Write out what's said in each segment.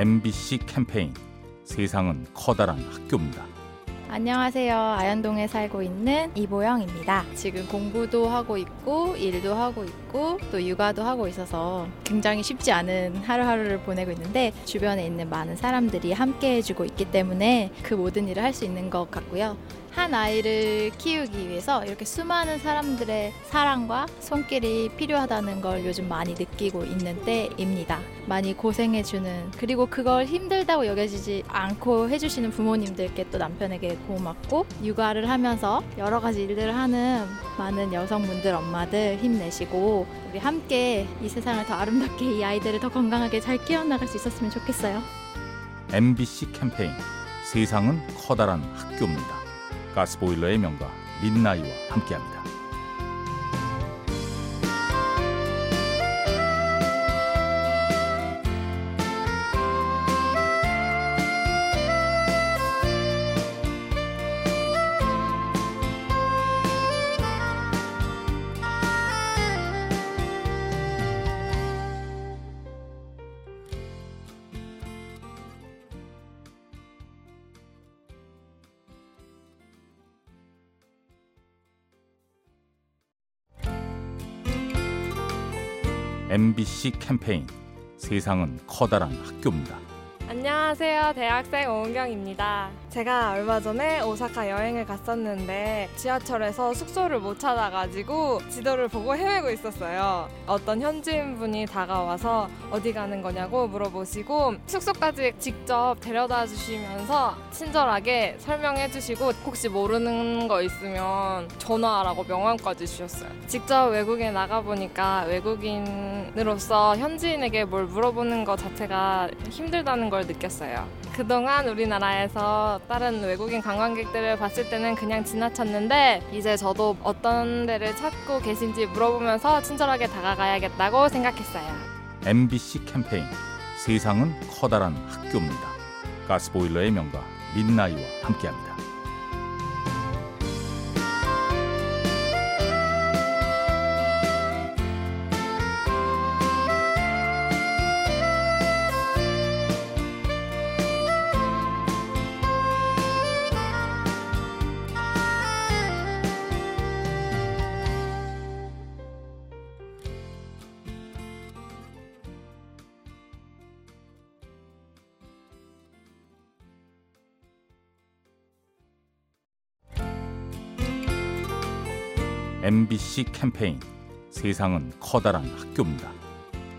MBC 캠페인 세상은 커다란 학교입니다. 안녕하세요. 아현동에 살고 있는 이보영입니다. 지금 공부도 하고 있고, 일도 하고 있고, 또 육아도 하고 있어서 굉장히 쉽지 않은 하루하루를 보내고 있는데, 주변에 있는 많은 사람들이 함께 해주고 있기 때문에 그 모든 일을 할 수 있는 것 같고요. 한 아이를 키우기 위해서 이렇게 수많은 사람들의 사랑과 손길이 필요하다는 걸 요즘 많이 느끼고 있는 때입니다. 많이 고생해주는 그리고 그걸 힘들다고 여겨지지 않고 해주시는 부모님들께 또 남편에게 고맙고 육아를 하면서 여러 가지 일들을 하는 많은 여성분들 엄마들 힘내시고 우리 함께 이 세상을 더 아름답게 이 아이들을 더 건강하게 잘 키워나갈 수 있었으면 좋겠어요. MBC 캠페인 세상은 커다란 학교입니다. 가스보일러의 명가 민나이와 함께합니다. MBC 캠페인 세상은 커다란 학교입니다. 안녕하세요. 대학생 오은경입니다. 제가 얼마 전에 오사카 여행을 갔었는데 지하철에서 숙소를 못 찾아가지고 지도를 보고 헤매고 있었어요. 어떤 현지인 분이 다가와서 어디 가는 거냐고 물어보시고 숙소까지 직접 데려다 주시면서 친절하게 설명해 주시고 혹시 모르는 거 있으면 전화하라고 명함까지 주셨어요. 직접 외국에 나가보니까 외국인으로서 현지인에게 뭘 물어보는 것 자체가 힘들다는 걸 느꼈어요. 그동안 우리나라에서 다른 외국인 관광객들을 봤을 때는 그냥 지나쳤는데 이제 저도 어떤 데를 찾고 계신지 물어보면서 친절하게 다가가야겠다고 생각했어요. MBC 캠페인 세상은 커다란 학교입니다. 가스보일러의 명가 민나이와 함께합니다. MBC 캠페인 세상은 커다란 학교입니다.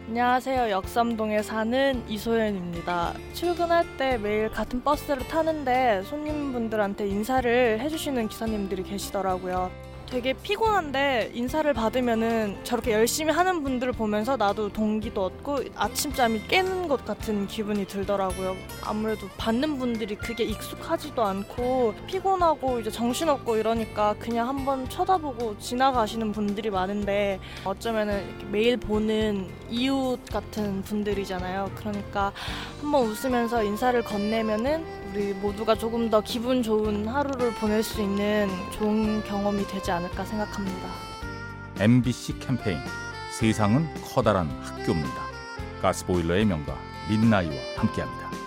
안녕하세요. 역삼동에 사는 이소연입니다. 출근할 때 매일 같은 버스를 타는데 손님분들한테 인사를 해주시는 기사님들이 계시더라고요. 되게 피곤한데 인사를 받으면은 저렇게 열심히 하는 분들을 보면서 나도 동기도 얻고 아침잠이 깨는 것 같은 기분이 들더라고요. 아무래도 받는 분들이 그게 익숙하지도 않고 피곤하고 이제 정신없고 이러니까 그냥 한번 쳐다보고 지나가시는 분들이 많은데 어쩌면은 매일 보는 이웃 같은 분들이잖아요. 그러니까 한번 웃으면서 인사를 건네면은 우리 모두가 조금 더 기분 좋은 하루를 보낼 수 있는 좋은 경험이 되지 않을까 생각합니다. MBC 캠페인 세상은 커다란 학교입니다. 가스보일러의 명가 민나이와 함께합니다.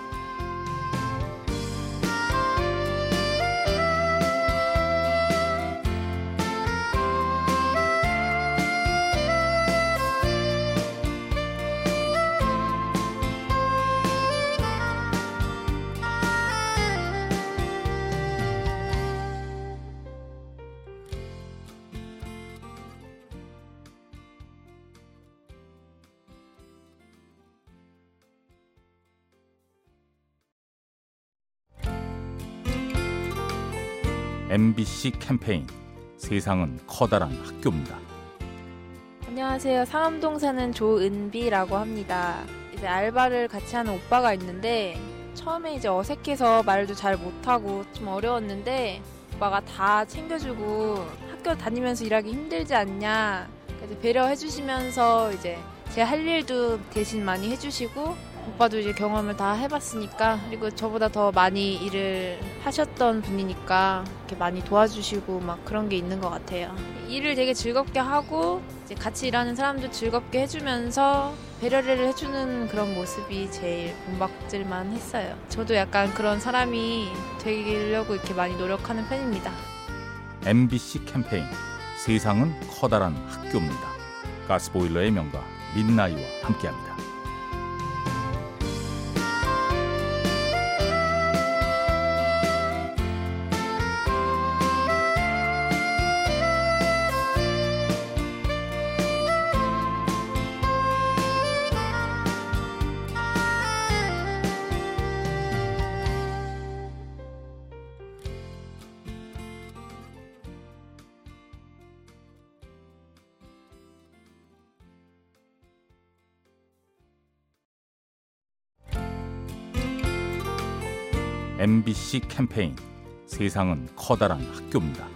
MBC 캠페인 세상은 커다란 학교입니다. 안녕하세요. 상암동 사는 조은비라고 합니다. 이제 알바를 같이 하는 오빠가 있는데 처음에 이제 어색해서 말도 잘 못하고 좀 어려웠는데 오빠가 다 챙겨주고 학교 다니면서 일하기 힘들지 않냐 그래서 배려해 주시면서 이제 제 할 일도 대신 많이 해주시고 오빠도 이제 경험을 다 해봤으니까 그리고 저보다 더 많이 일을 하셨던 분이니까 이렇게 많이 도와주시고 막 그런 게 있는 것 같아요. 일을 되게 즐겁게 하고 이제 같이 일하는 사람도 즐겁게 해주면서 배려를 해주는 그런 모습이 제일 본받질만 했어요. 저도 약간 그런 사람이 되려고 이렇게 많이 노력하는 편입니다. MBC 캠페인 세상은 커다란 학교입니다. 가스보일러의 명가 민나이와 함께합니다. MBC 캠페인 세상은 커다란 학교입니다.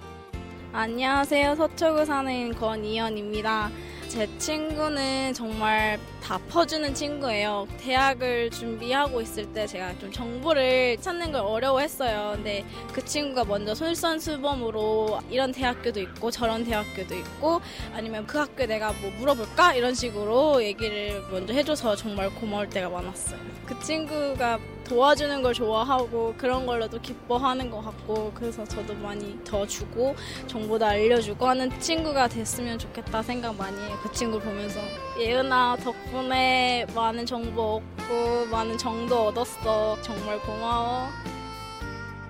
안녕하세요. 서초구 사는 권이현입니다. 제 친구는 정말 다 퍼주는 친구예요. 대학을 준비하고 있을 때 제가 좀 정보를 찾는 걸 어려워했어요. 근데 그 친구가 먼저 솔선수범으로 이런 대학교도 있고 저런 대학교도 있고 아니면 그 학교에 내가 뭐 물어볼까? 이런 식으로 얘기를 먼저 해줘서 정말 고마울 때가 많았어요. 그 친구가 도와주는 걸 좋아하고 그런 걸로도 기뻐하는 것 같고 그래서 저도 많이 더 주고 정보도 알려주고 하는 친구가 됐으면 좋겠다 생각 많이 해요. 그 친구 보면서 예은아 덕분에 많은 정보 얻고 많은 정도 얻었어. 정말 고마워.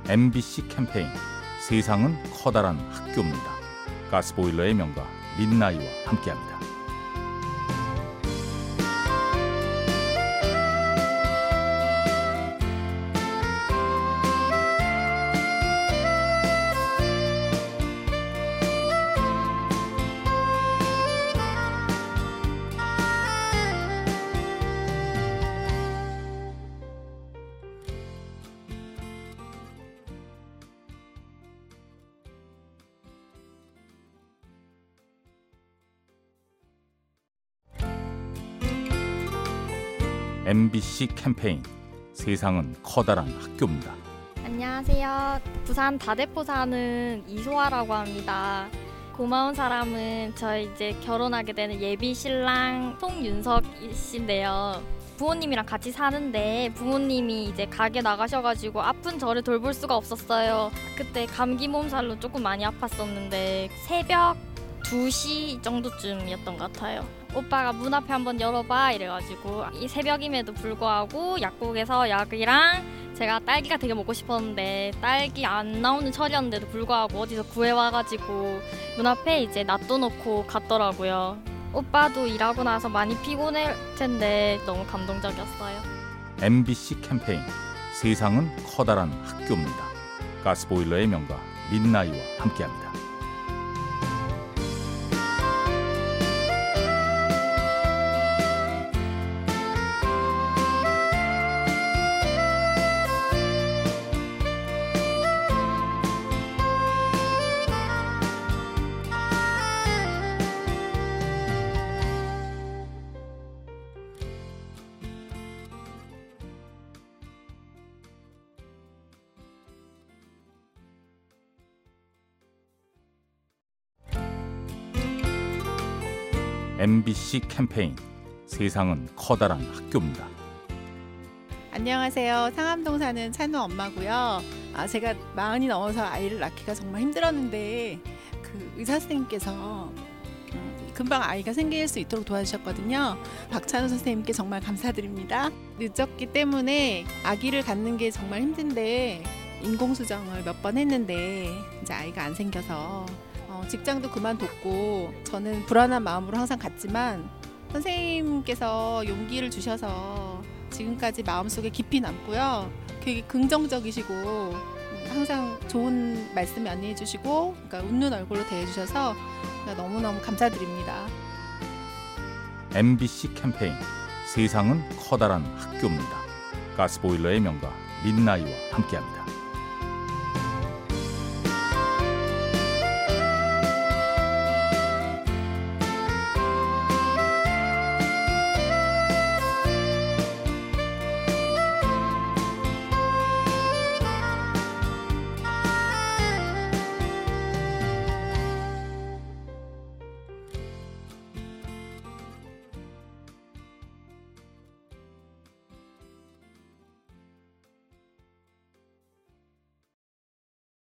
MBC 캠페인 세상은 커다란 학교입니다. 가스보일러의 명가 민나이와 함께합니다. MBC 캠페인 세상은 커다란 학교입니다. 안녕하세요. 부산 다대포 사는 이소아라고 합니다. 고마운 사람은 저희 이제 결혼하게 되는 예비 신랑 송윤석 씨인데요. 부모님이랑 같이 사는데 부모님이 이제 가게 나가셔가지고 아픈 저를 돌볼 수가 없었어요. 그때 감기 몸살로 조금 많이 아팠었는데 새벽 2시 정도쯤이었던 것 같아요. 오빠가 문 앞에 한번 열어봐 이래가지고 이 새벽임에도 불구하고 약국에서 약이랑 제가 딸기가 되게 먹고 싶었는데 딸기 안 나오는 철이었는데도 불구하고 어디서 구해와가지고 문 앞에 이제 놔둬놓고 갔더라고요. 오빠도 일하고 나서 많이 피곤할 텐데 너무 감동적이었어요. MBC 캠페인 세상은 커다란 학교입니다. 가스보일러의 명가 민나이와 함께합니다. MBC 캠페인 세상은 커다란 학교입니다. 안녕하세요. 상암동 사는 찬우 엄마고요. 아, 제가 마흔이 넘어서 아이를 낳기가 정말 힘들었는데 그 의사 선생님께서 음, 금방 아이가 생길 수 있도록 도와주셨거든요. 박찬우 선생님께 정말 감사드립니다. 늦었기 때문에 아기를 갖는 게 정말 힘든데 인공수정을 몇 번 했는데 이제 아이가 안 생겨서 어, 직장도 그만뒀고 저는 불안한 마음으로 항상 갔지만 선생님께서 용기를 주셔서 지금까지 마음속에 깊이 남고요. 되게 긍정적이시고 음, 항상 좋은 말씀 많이 해주시고 그러니까 웃는 얼굴로 대해 주셔서 너무너무 감사드립니다. MBC 캠페인 세상은 커다란 학교입니다. 가스보일러의 명가 민나이와 함께합니다.